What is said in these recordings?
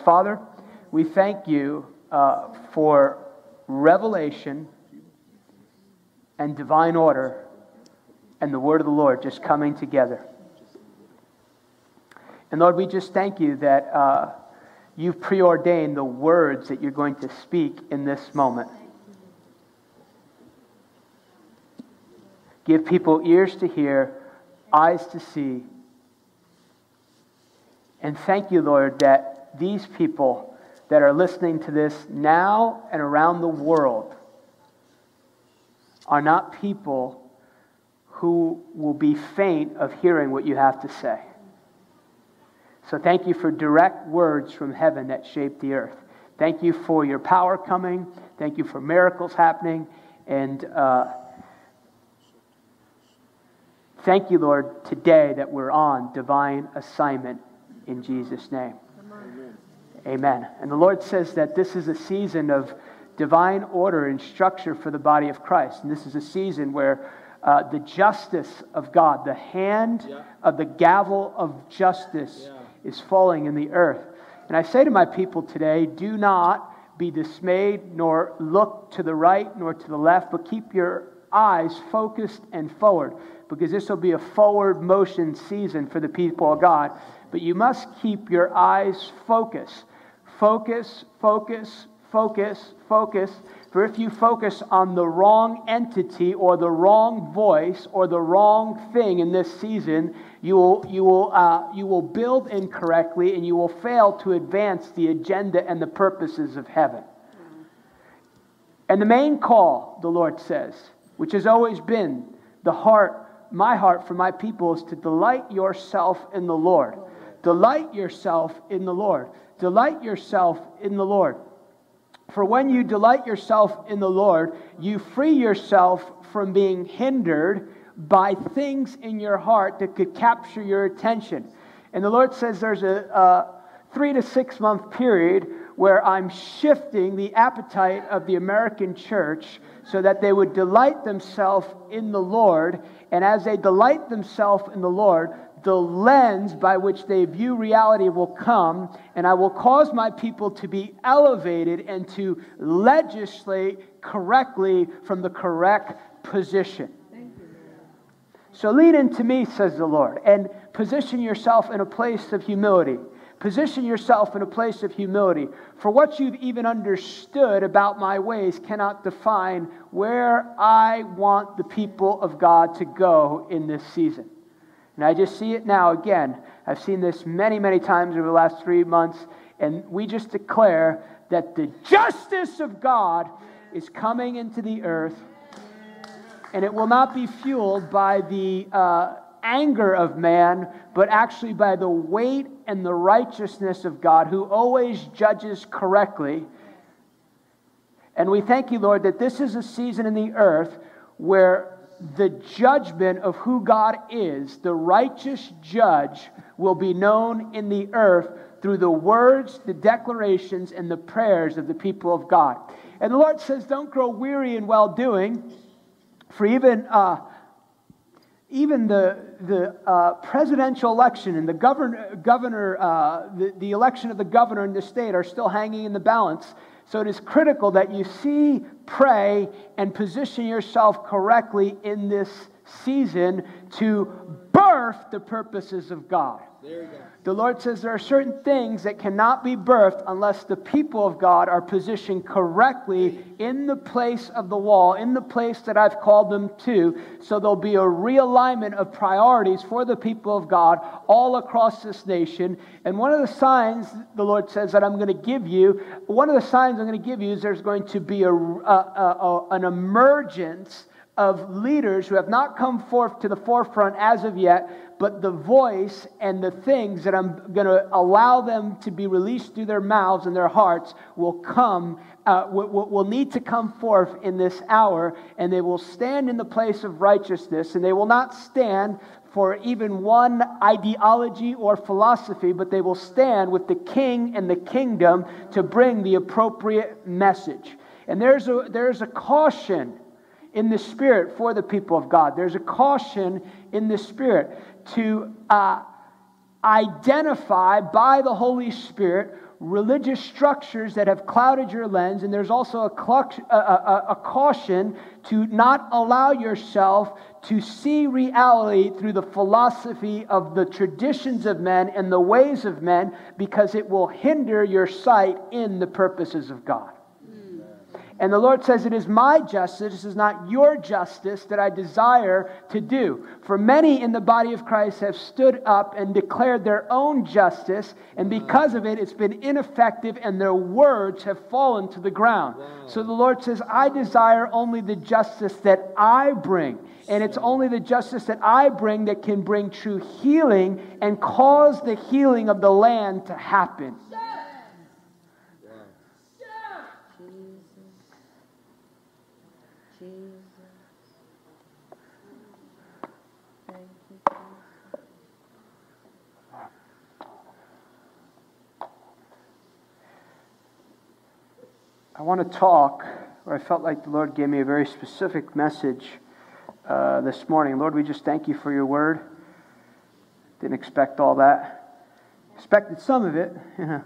Father, we thank you uh, for revelation and divine order and the word of the Lord just coming together. And Lord, we just thank you that uh, you've preordained the words that you're going to speak in this moment. Give people ears to hear, eyes to see. And thank you, Lord, that these people that are listening to this now and around the world are not people who will be faint of hearing what you have to say. So thank you for direct words from heaven that shape the earth. Thank you for your power coming. Thank you for miracles happening. And uh, thank you, Lord, today that we're on divine assignment in Jesus' name. Amen. And the Lord says that this is a season of divine order and structure for the body of Christ. And this is a season where uh, the justice of God, the hand yeah. of the gavel of justice, yeah. is falling in the earth. And I say to my people today do not be dismayed, nor look to the right nor to the left, but keep your eyes focused and forward, because this will be a forward motion season for the people of God. But you must keep your eyes focused. Focus, focus, focus, focus. For if you focus on the wrong entity or the wrong voice or the wrong thing in this season, you will, you will, uh, you will build incorrectly and you will fail to advance the agenda and the purposes of heaven. And the main call, the Lord says, which has always been the heart, my heart for my people, is to delight yourself in the Lord. Delight yourself in the Lord. Delight yourself in the Lord. For when you delight yourself in the Lord, you free yourself from being hindered by things in your heart that could capture your attention. And the Lord says there's a, a three to six month period where I'm shifting the appetite of the American church so that they would delight themselves in the Lord. And as they delight themselves in the Lord, the lens by which they view reality will come, and I will cause my people to be elevated and to legislate correctly from the correct position. So lean into me, says the Lord, and position yourself in a place of humility. Position yourself in a place of humility. For what you've even understood about my ways cannot define where I want the people of God to go in this season. And I just see it now again. I've seen this many, many times over the last three months. And we just declare that the justice of God is coming into the earth. And it will not be fueled by the uh, anger of man, but actually by the weight and the righteousness of God, who always judges correctly. And we thank you, Lord, that this is a season in the earth where the judgment of who God is, the righteous judge, will be known in the earth through the words, the declarations, and the prayers of the people of God. And the Lord says, Don't grow weary in well doing, for even. Uh, even the, the uh, presidential election and the governor, governor uh, the, the election of the governor in the state are still hanging in the balance. So it is critical that you see, pray, and position yourself correctly in this season to birth the purposes of God. There. The Lord says there are certain things that cannot be birthed unless the people of God are positioned correctly in the place of the wall, in the place that I've called them to. So there'll be a realignment of priorities for the people of God all across this nation. And one of the signs the Lord says that I'm going to give you, one of the signs I'm going to give you is there's going to be a, a, a, an emergence of leaders who have not come forth to the forefront as of yet, but the voice and the things that I'm going to allow them to be released through their mouths and their hearts will come, uh, will, will need to come forth in this hour, and they will stand in the place of righteousness, and they will not stand for even one ideology or philosophy, but they will stand with the king and the kingdom to bring the appropriate message. And there's a, there's a caution in the spirit for the people of God. There's a caution in the spirit to uh, identify by the Holy Spirit religious structures that have clouded your lens, and there's also a, a, a, a, caution to not allow yourself to see reality through the philosophy of the traditions of men and the ways of men because it will hinder your sight in the purposes of God. And the Lord says, It is my justice, is not your justice that I desire to do. For many in the body of Christ have stood up and declared their own justice, and because of it, it's been ineffective, and their words have fallen to the ground. So the Lord says, I desire only the justice that I bring. And it's only the justice that I bring that can bring true healing and cause the healing of the land to happen. I want to talk, or I felt like the Lord gave me a very specific message uh, this morning. Lord, we just thank you for your word. Didn't expect all that. Expected some of it.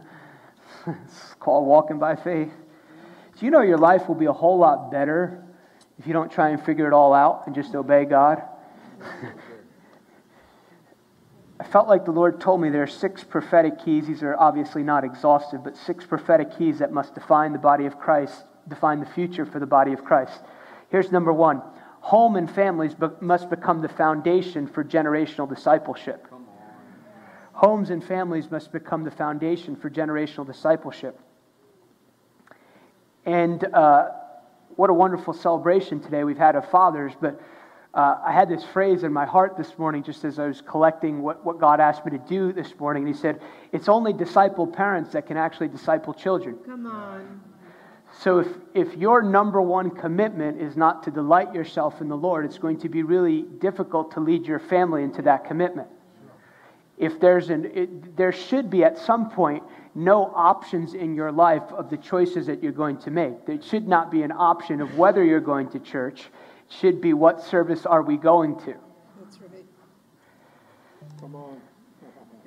it's called walking by faith. You know your life will be a whole lot better if you don't try and figure it all out and just obey God? I felt like the Lord told me there are six prophetic keys. These are obviously not exhaustive, but six prophetic keys that must define the body of Christ, define the future for the body of Christ. Here's number one home and families must become the foundation for generational discipleship. Homes and families must become the foundation for generational discipleship. And uh, what a wonderful celebration today we've had of fathers, but uh, I had this phrase in my heart this morning just as I was collecting what, what God asked me to do this morning. And He said, It's only disciple parents that can actually disciple children. Come on. So if, if your number one commitment is not to delight yourself in the Lord, it's going to be really difficult to lead your family into that commitment. If there's an, it, there should be at some point no options in your life of the choices that you're going to make. There should not be an option of whether you're going to church should be what service are we going to? That's right. Come on.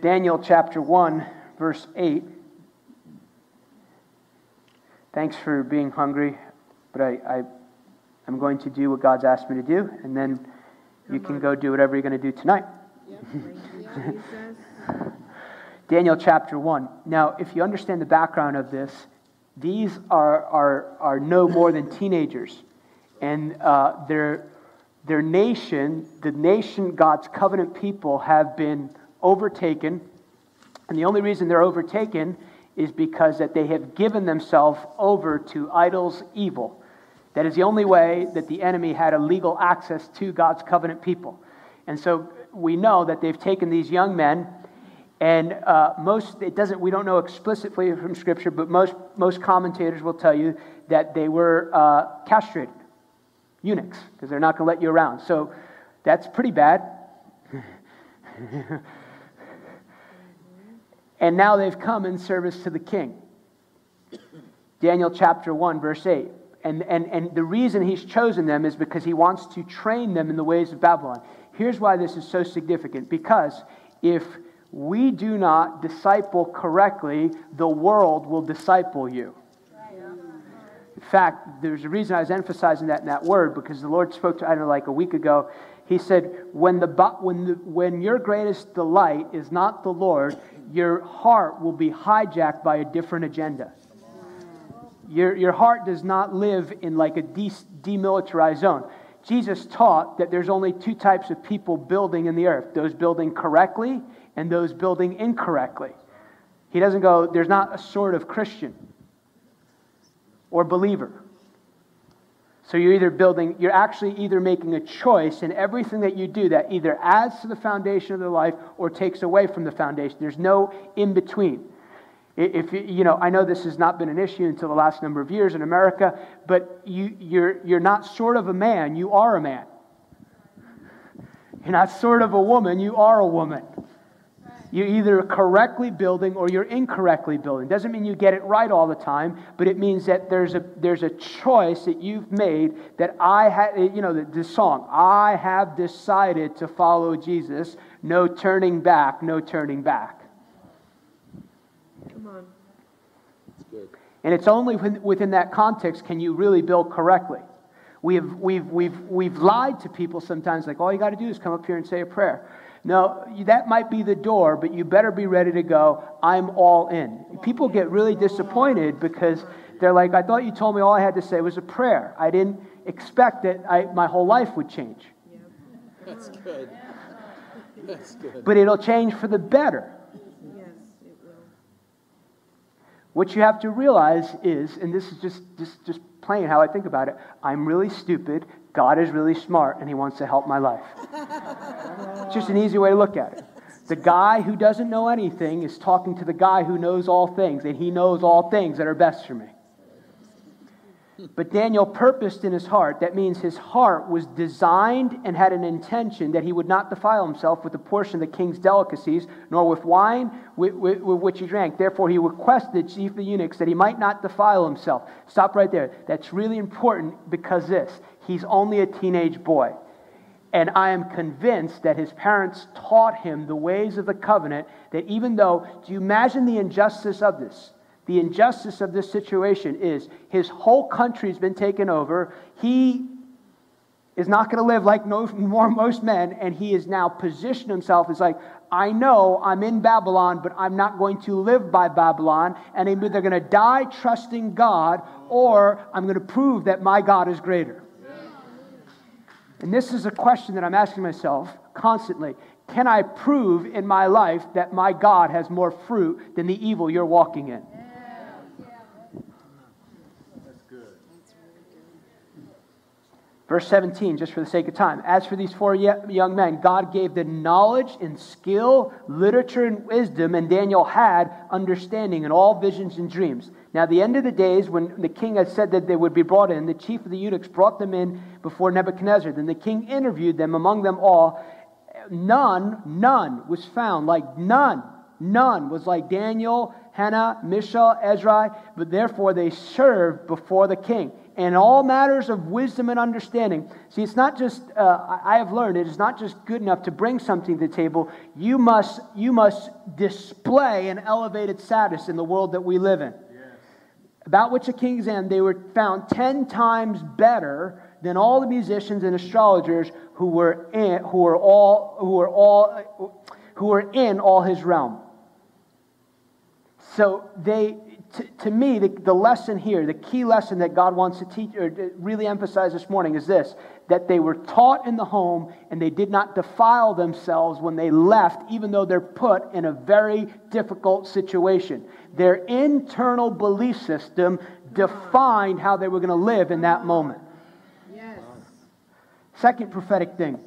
Daniel chapter 1, verse 8. Thanks for being hungry, but I, I, am going to do what God's asked me to do, and then you can go do whatever you're going to do tonight. Daniel chapter 1. Now, if you understand the background of this, these are, are, are no more than teenagers and uh, their, their nation, the nation, God's covenant people, have been overtaken. And the only reason they're overtaken is because that they have given themselves over to idols' evil. That is the only way that the enemy had a legal access to God's covenant people. And so we know that they've taken these young men, and uh, most, it doesn't, we don't know explicitly from Scripture, but most, most commentators will tell you that they were uh, castrated eunuchs because they're not going to let you around. So that's pretty bad. and now they've come in service to the king. Daniel chapter 1, verse 8. And, and, and the reason he's chosen them is because he wants to train them in the ways of Babylon. Here's why this is so significant because if we do not disciple correctly, the world will disciple you. In fact, there's a reason I was emphasizing that in that word because the Lord spoke to, I don't know, like a week ago. He said, when, the, when, the, when your greatest delight is not the Lord, your heart will be hijacked by a different agenda. Your, your heart does not live in like a de- demilitarized zone. Jesus taught that there's only two types of people building in the earth those building correctly and those building incorrectly. He doesn't go, there's not a sort of Christian or believer. So you're either building, you're actually either making a choice in everything that you do that either adds to the foundation of their life or takes away from the foundation. There's no in between. If you know, I know this has not been an issue until the last number of years in America, but you, you're, you're not sort of a man, you are a man. You're not sort of a woman, you are a woman. You're either correctly building or you're incorrectly building. Doesn't mean you get it right all the time, but it means that there's a there's a choice that you've made that I had you know the, the song, I have decided to follow Jesus, no turning back, no turning back. Come on. That's good. And it's only within, within that context can you really build correctly. We have, we've, we've, we've lied to people sometimes, like, all you got to do is come up here and say a prayer. No, that might be the door, but you better be ready to go. I'm all in. People get really disappointed because they're like, I thought you told me all I had to say was a prayer. I didn't expect that I, my whole life would change. That's good. That's good. But it'll change for the better. Yes, it will. What you have to realize is, and this is just, just, just plain how I think about it, I'm really stupid, God is really smart, and He wants to help my life. it's just an easy way to look at it. The guy who doesn't know anything is talking to the guy who knows all things, and he knows all things that are best for me. But Daniel purposed in his heart, that means his heart was designed and had an intention that he would not defile himself with a portion of the king's delicacies, nor with wine with, with, with which he drank. Therefore, he requested chief of the eunuchs that he might not defile himself. Stop right there. That's really important because this he's only a teenage boy. And I am convinced that his parents taught him the ways of the covenant. That even though, do you imagine the injustice of this? The injustice of this situation is his whole country's been taken over. He is not going to live like no, more, most men, and he is now positioned himself as like, I know I'm in Babylon, but I'm not going to live by Babylon, and I'm either going to die trusting God or I'm going to prove that my God is greater. And this is a question that I'm asking myself constantly. Can I prove in my life that my God has more fruit than the evil you're walking in? That's good. Verse 17, just for the sake of time. As for these four young men, God gave them knowledge and skill, literature and wisdom, and Daniel had understanding in all visions and dreams. Now, the end of the days, when the king had said that they would be brought in, the chief of the eunuchs brought them in before Nebuchadnezzar. Then the king interviewed them among them all. None, none was found, like none, none was like Daniel, Hananiah, Mishael, Azariah, but therefore they served before the king. In all matters of wisdom and understanding. See, it's not just, uh, I have learned, it is not just good enough to bring something to the table. You must, you must display an elevated status in the world that we live in. About which a king's end, they were found ten times better than all the musicians and astrologers who were in, who were all, who were all, who were in all his realm. So they, to, to me, the, the lesson here, the key lesson that God wants to teach or to really emphasize this morning is this: that they were taught in the home and they did not defile themselves when they left, even though they're put in a very difficult situation. Their internal belief system defined how they were going to live in that moment. Yes. Second prophetic thing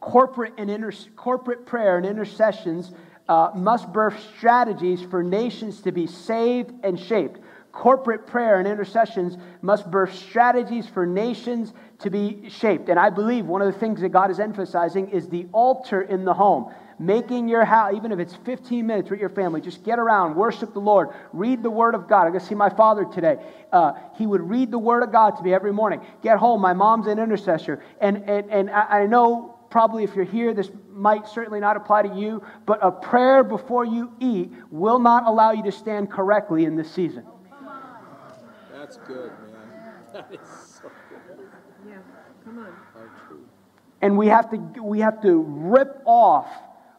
corporate, and inter- corporate prayer and intercessions uh, must birth strategies for nations to be saved and shaped. Corporate prayer and intercessions must birth strategies for nations to be shaped. And I believe one of the things that God is emphasizing is the altar in the home. Making your house, even if it's 15 minutes with your family, just get around, worship the Lord, read the Word of God. I'm going to see my father today. Uh, he would read the Word of God to me every morning. Get home, my mom's an intercessor. And, and, and I, I know probably if you're here, this might certainly not apply to you, but a prayer before you eat will not allow you to stand correctly in this season. That's good, man. That is so good. Yeah. Come on. How true. And we have to, we have to rip off,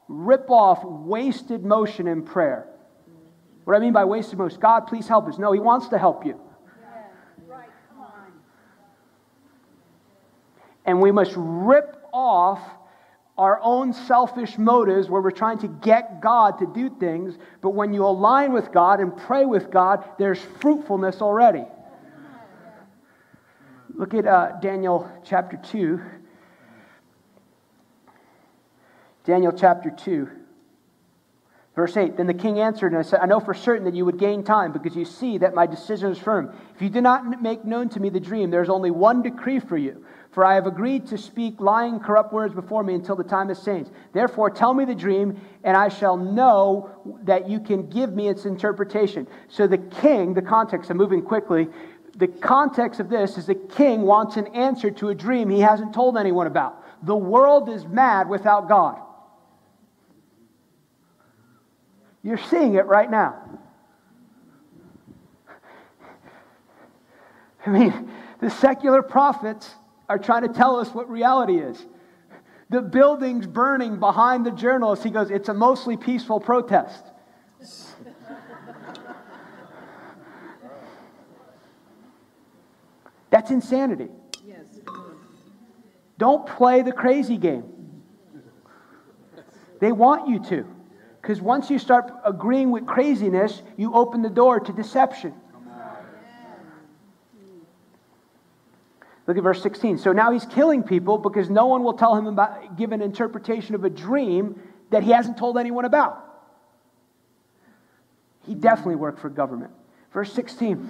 rip off wasted motion in prayer. What I mean by wasted motion, God, please help us. No, He wants to help you. And we must rip off our own selfish motives where we're trying to get God to do things. But when you align with God and pray with God, there's fruitfulness already. Look at uh, Daniel chapter 2. Daniel chapter 2, Verse 8 Then the king answered and I said, I know for certain that you would gain time because you see that my decision is firm. If you do not make known to me the dream, there is only one decree for you. For I have agreed to speak lying, corrupt words before me until the time is changed. Therefore, tell me the dream, and I shall know that you can give me its interpretation. So the king, the context, I'm moving quickly. The context of this is the king wants an answer to a dream he hasn't told anyone about. The world is mad without God. You're seeing it right now. I mean, the secular prophets are trying to tell us what reality is. The building's burning behind the journalist. He goes, It's a mostly peaceful protest. That's insanity. Yes. Don't play the crazy game. They want you to. Because once you start agreeing with craziness, you open the door to deception. Look at verse 16. So now he's killing people because no one will tell him about, give an interpretation of a dream that he hasn't told anyone about. He definitely worked for government. Verse 16.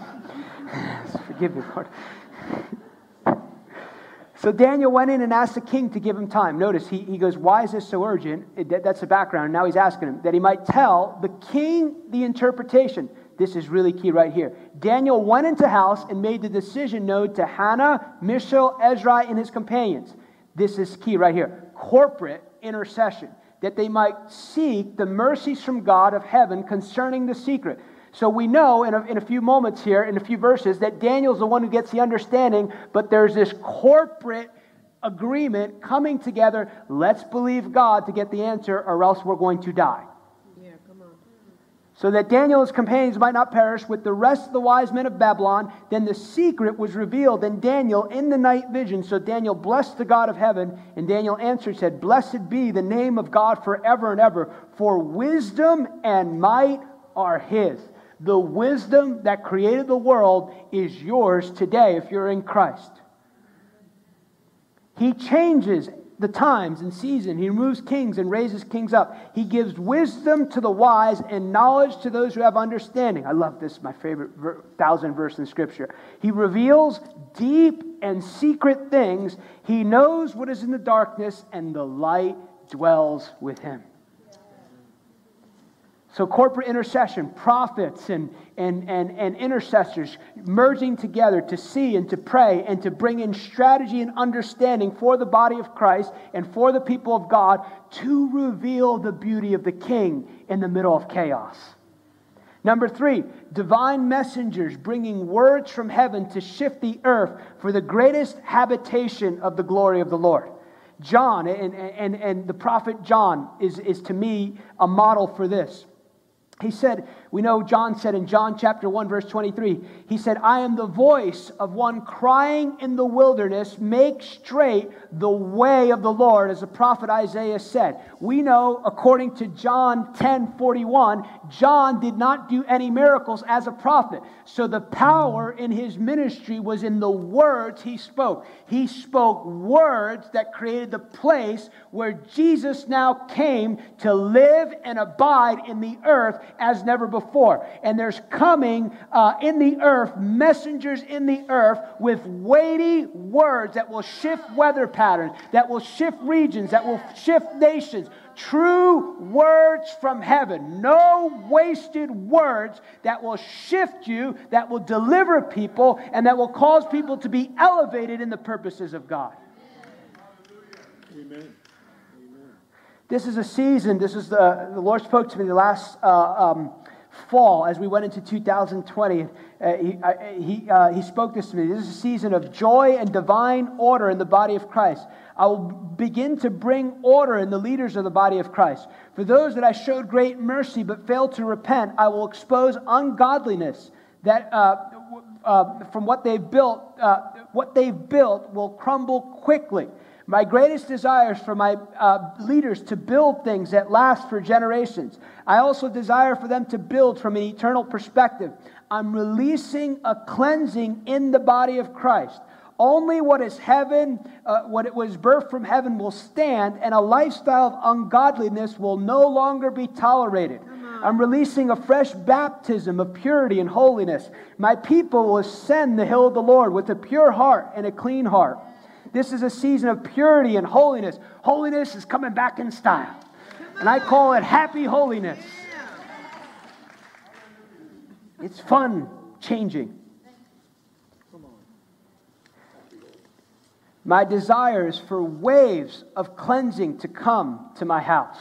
Forgive me, Lord. So Daniel went in and asked the king to give him time. Notice he, he goes, Why is this so urgent? That, that's the background. Now he's asking him that he might tell the king the interpretation. This is really key right here. Daniel went into house and made the decision known to Hananiah, Mishael, Azariah, and his companions. This is key right here. Corporate intercession, that they might seek the mercies from God of heaven concerning the secret. So we know in a, in a few moments here, in a few verses, that Daniel's the one who gets the understanding, but there's this corporate agreement coming together. Let's believe God to get the answer, or else we're going to die. So that Daniel and his companions might not perish with the rest of the wise men of Babylon. Then the secret was revealed in Daniel in the night vision. So Daniel blessed the God of heaven, and Daniel answered, said, Blessed be the name of God forever and ever, for wisdom and might are his. The wisdom that created the world is yours today if you're in Christ. He changes the times and season. He removes kings and raises kings up. He gives wisdom to the wise and knowledge to those who have understanding. I love this, my favorite ver- thousand verse in Scripture. He reveals deep and secret things. He knows what is in the darkness, and the light dwells with him. So, corporate intercession, prophets and, and, and, and intercessors merging together to see and to pray and to bring in strategy and understanding for the body of Christ and for the people of God to reveal the beauty of the King in the middle of chaos. Number three, divine messengers bringing words from heaven to shift the earth for the greatest habitation of the glory of the Lord. John and, and, and the prophet John is, is to me a model for this. He said, we know John said in John chapter 1, verse 23, he said, I am the voice of one crying in the wilderness, make straight the way of the Lord, as the prophet Isaiah said. We know, according to John 10 41, John did not do any miracles as a prophet. So the power in his ministry was in the words he spoke. He spoke words that created the place where Jesus now came to live and abide in the earth as never before. And there's coming uh, in the earth messengers in the earth with weighty words that will shift weather patterns, that will shift regions, that will shift nations. True words from heaven. No wasted words that will shift you, that will deliver people, and that will cause people to be elevated in the purposes of God. Amen. This is a season, this is the, the Lord spoke to me the last uh, um, fall as we went into 2020. Uh, he, I, he, uh, he spoke this to me. This is a season of joy and divine order in the body of Christ. I will begin to bring order in the leaders of the body of Christ. For those that I showed great mercy but failed to repent, I will expose ungodliness that uh, uh, from what they've built, uh, what they've built will crumble quickly. My greatest desire is for my uh, leaders to build things that last for generations. I also desire for them to build from an eternal perspective. I'm releasing a cleansing in the body of Christ. Only what is heaven, uh, what it was birthed from heaven will stand, and a lifestyle of ungodliness will no longer be tolerated. I'm releasing a fresh baptism of purity and holiness. My people will ascend the hill of the Lord with a pure heart and a clean heart. This is a season of purity and holiness. Holiness is coming back in style. And I call it happy holiness. It's fun changing. My desire is for waves of cleansing to come to my house.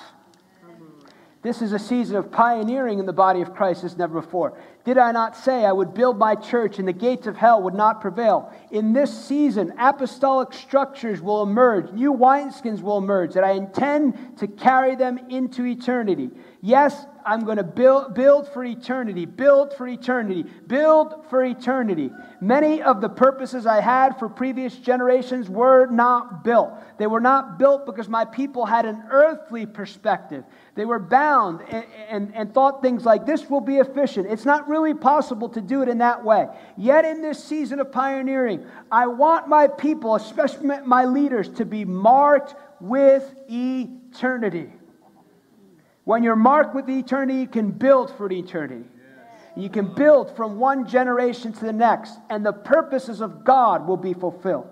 This is a season of pioneering in the body of Christ as never before. Did I not say I would build my church and the gates of hell would not prevail? In this season, apostolic structures will emerge, new wineskins will emerge, that I intend to carry them into eternity. Yes, I'm going to build, build for eternity, build for eternity, build for eternity. Many of the purposes I had for previous generations were not built. They were not built because my people had an earthly perspective. They were bound and, and, and thought things like this will be efficient. It's not really possible to do it in that way. Yet, in this season of pioneering, I want my people, especially my leaders, to be marked with eternity. When you're marked with eternity, you can build for eternity. You can build from one generation to the next, and the purposes of God will be fulfilled.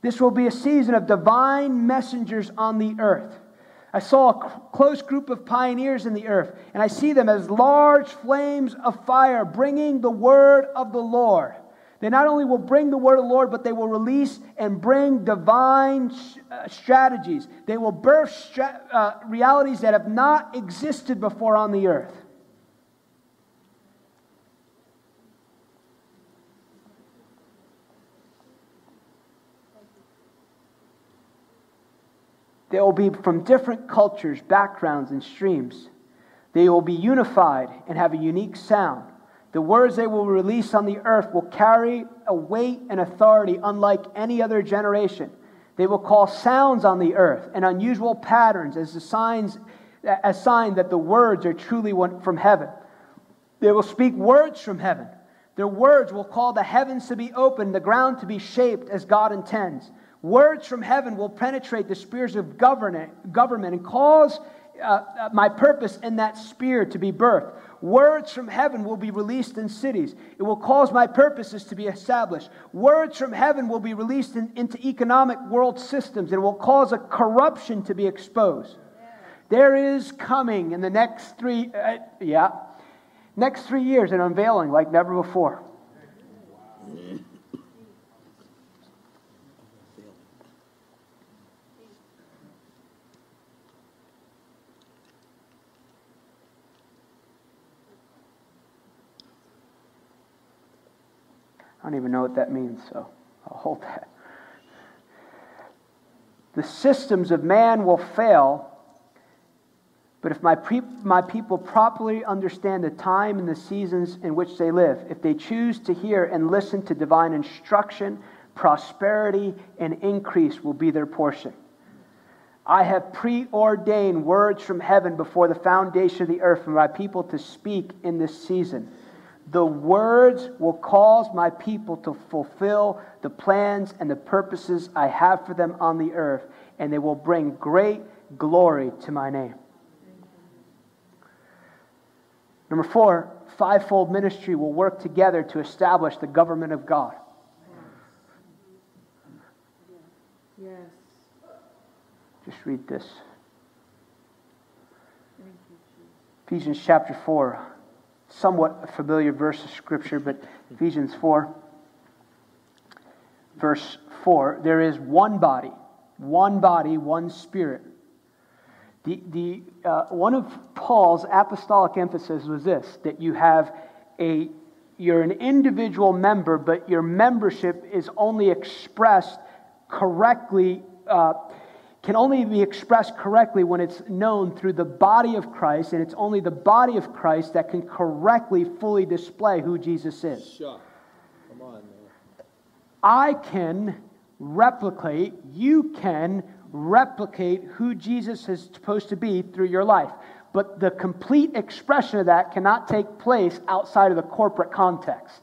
This will be a season of divine messengers on the earth. I saw a close group of pioneers in the earth, and I see them as large flames of fire bringing the word of the Lord. They not only will bring the word of the Lord, but they will release and bring divine uh, strategies. They will birth stra- uh, realities that have not existed before on the earth. They will be from different cultures, backgrounds, and streams. They will be unified and have a unique sound. The words they will release on the earth will carry a weight and authority unlike any other generation. They will call sounds on the earth and unusual patterns as a signs a sign that the words are truly from heaven. They will speak words from heaven. Their words will call the heavens to be opened, the ground to be shaped as God intends. Words from heaven will penetrate the spheres of government, government and cause uh, uh my purpose in that sphere to be birthed. Words from heaven will be released in cities. It will cause my purposes to be established. Words from heaven will be released in, into economic world systems. It will cause a corruption to be exposed. There is coming in the next three, uh, yeah, next three years an unveiling like never before. I don't even know what that means, so I'll hold that. The systems of man will fail, but if my, pre- my people properly understand the time and the seasons in which they live, if they choose to hear and listen to divine instruction, prosperity and increase will be their portion. I have preordained words from heaven before the foundation of the earth for my people to speak in this season. The words will cause my people to fulfill the plans and the purposes I have for them on the earth, and they will bring great glory to my name. Number four, fivefold ministry will work together to establish the government of God. Yes. Just read this. Ephesians chapter 4 somewhat familiar verse of Scripture, but Ephesians 4, verse 4 there is one body, one body, one spirit. The, the, uh, one of Paul's apostolic emphasis was this that you have a you're an individual member, but your membership is only expressed correctly uh, can only be expressed correctly when it's known through the body of Christ, and it's only the body of Christ that can correctly, fully display who Jesus is. Come on, man. I can replicate, you can replicate who Jesus is supposed to be through your life. But the complete expression of that cannot take place outside of the corporate context.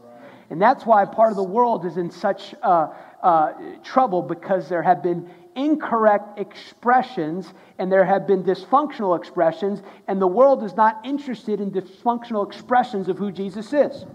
And that's why part of the world is in such uh, uh, trouble because there have been incorrect expressions and there have been dysfunctional expressions, and the world is not interested in dysfunctional expressions of who Jesus is.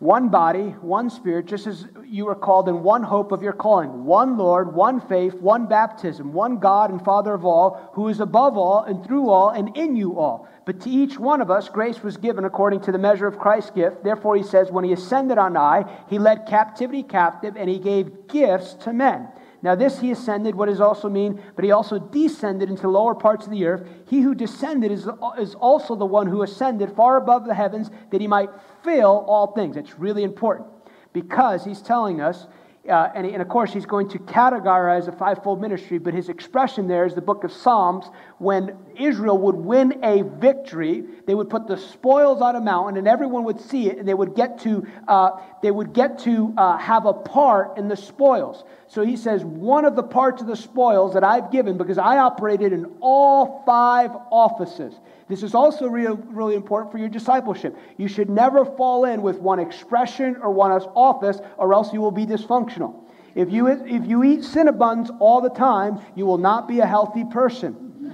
One body, one spirit, just as you were called in one hope of your calling. One Lord, one faith, one baptism, one God and Father of all, who is above all and through all and in you all. But to each one of us, grace was given according to the measure of Christ's gift. Therefore, he says, when he ascended on high, he led captivity captive and he gave gifts to men. Now, this he ascended, what does also mean? But he also descended into lower parts of the earth. He who descended is, is also the one who ascended far above the heavens that he might fill all things. It's really important because he's telling us uh, and, and, of course, he's going to categorize a fivefold ministry, but his expression there is the book of Psalms. When Israel would win a victory, they would put the spoils on a mountain, and everyone would see it, and they would get to, uh, they would get to uh, have a part in the spoils. So he says, One of the parts of the spoils that I've given, because I operated in all five offices. This is also real, really important for your discipleship. You should never fall in with one expression or one office, or else you will be dysfunctional. If you, if you eat Cinnabons all the time, you will not be a healthy person.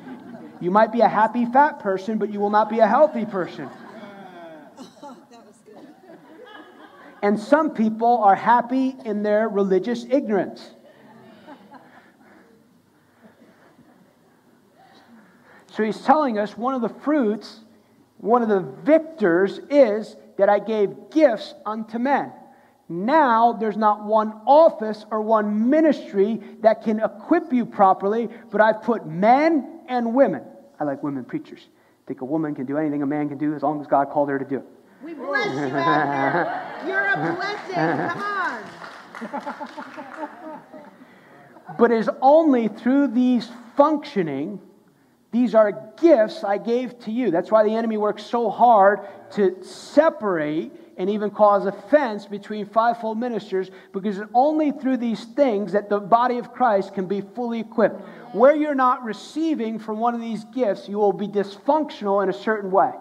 You might be a happy fat person, but you will not be a healthy person. And some people are happy in their religious ignorance. So he's telling us one of the fruits, one of the victors is that I gave gifts unto men. Now there's not one office or one ministry that can equip you properly, but I've put men and women. I like women preachers. I think a woman can do anything a man can do as long as God called her to do it. We bless you out there. You're a blessing. Come on. but it's only through these functioning these are gifts I gave to you. That's why the enemy works so hard to separate and even cause offense between fivefold ministers because it's only through these things that the body of Christ can be fully equipped. Where you're not receiving from one of these gifts, you will be dysfunctional in a certain way.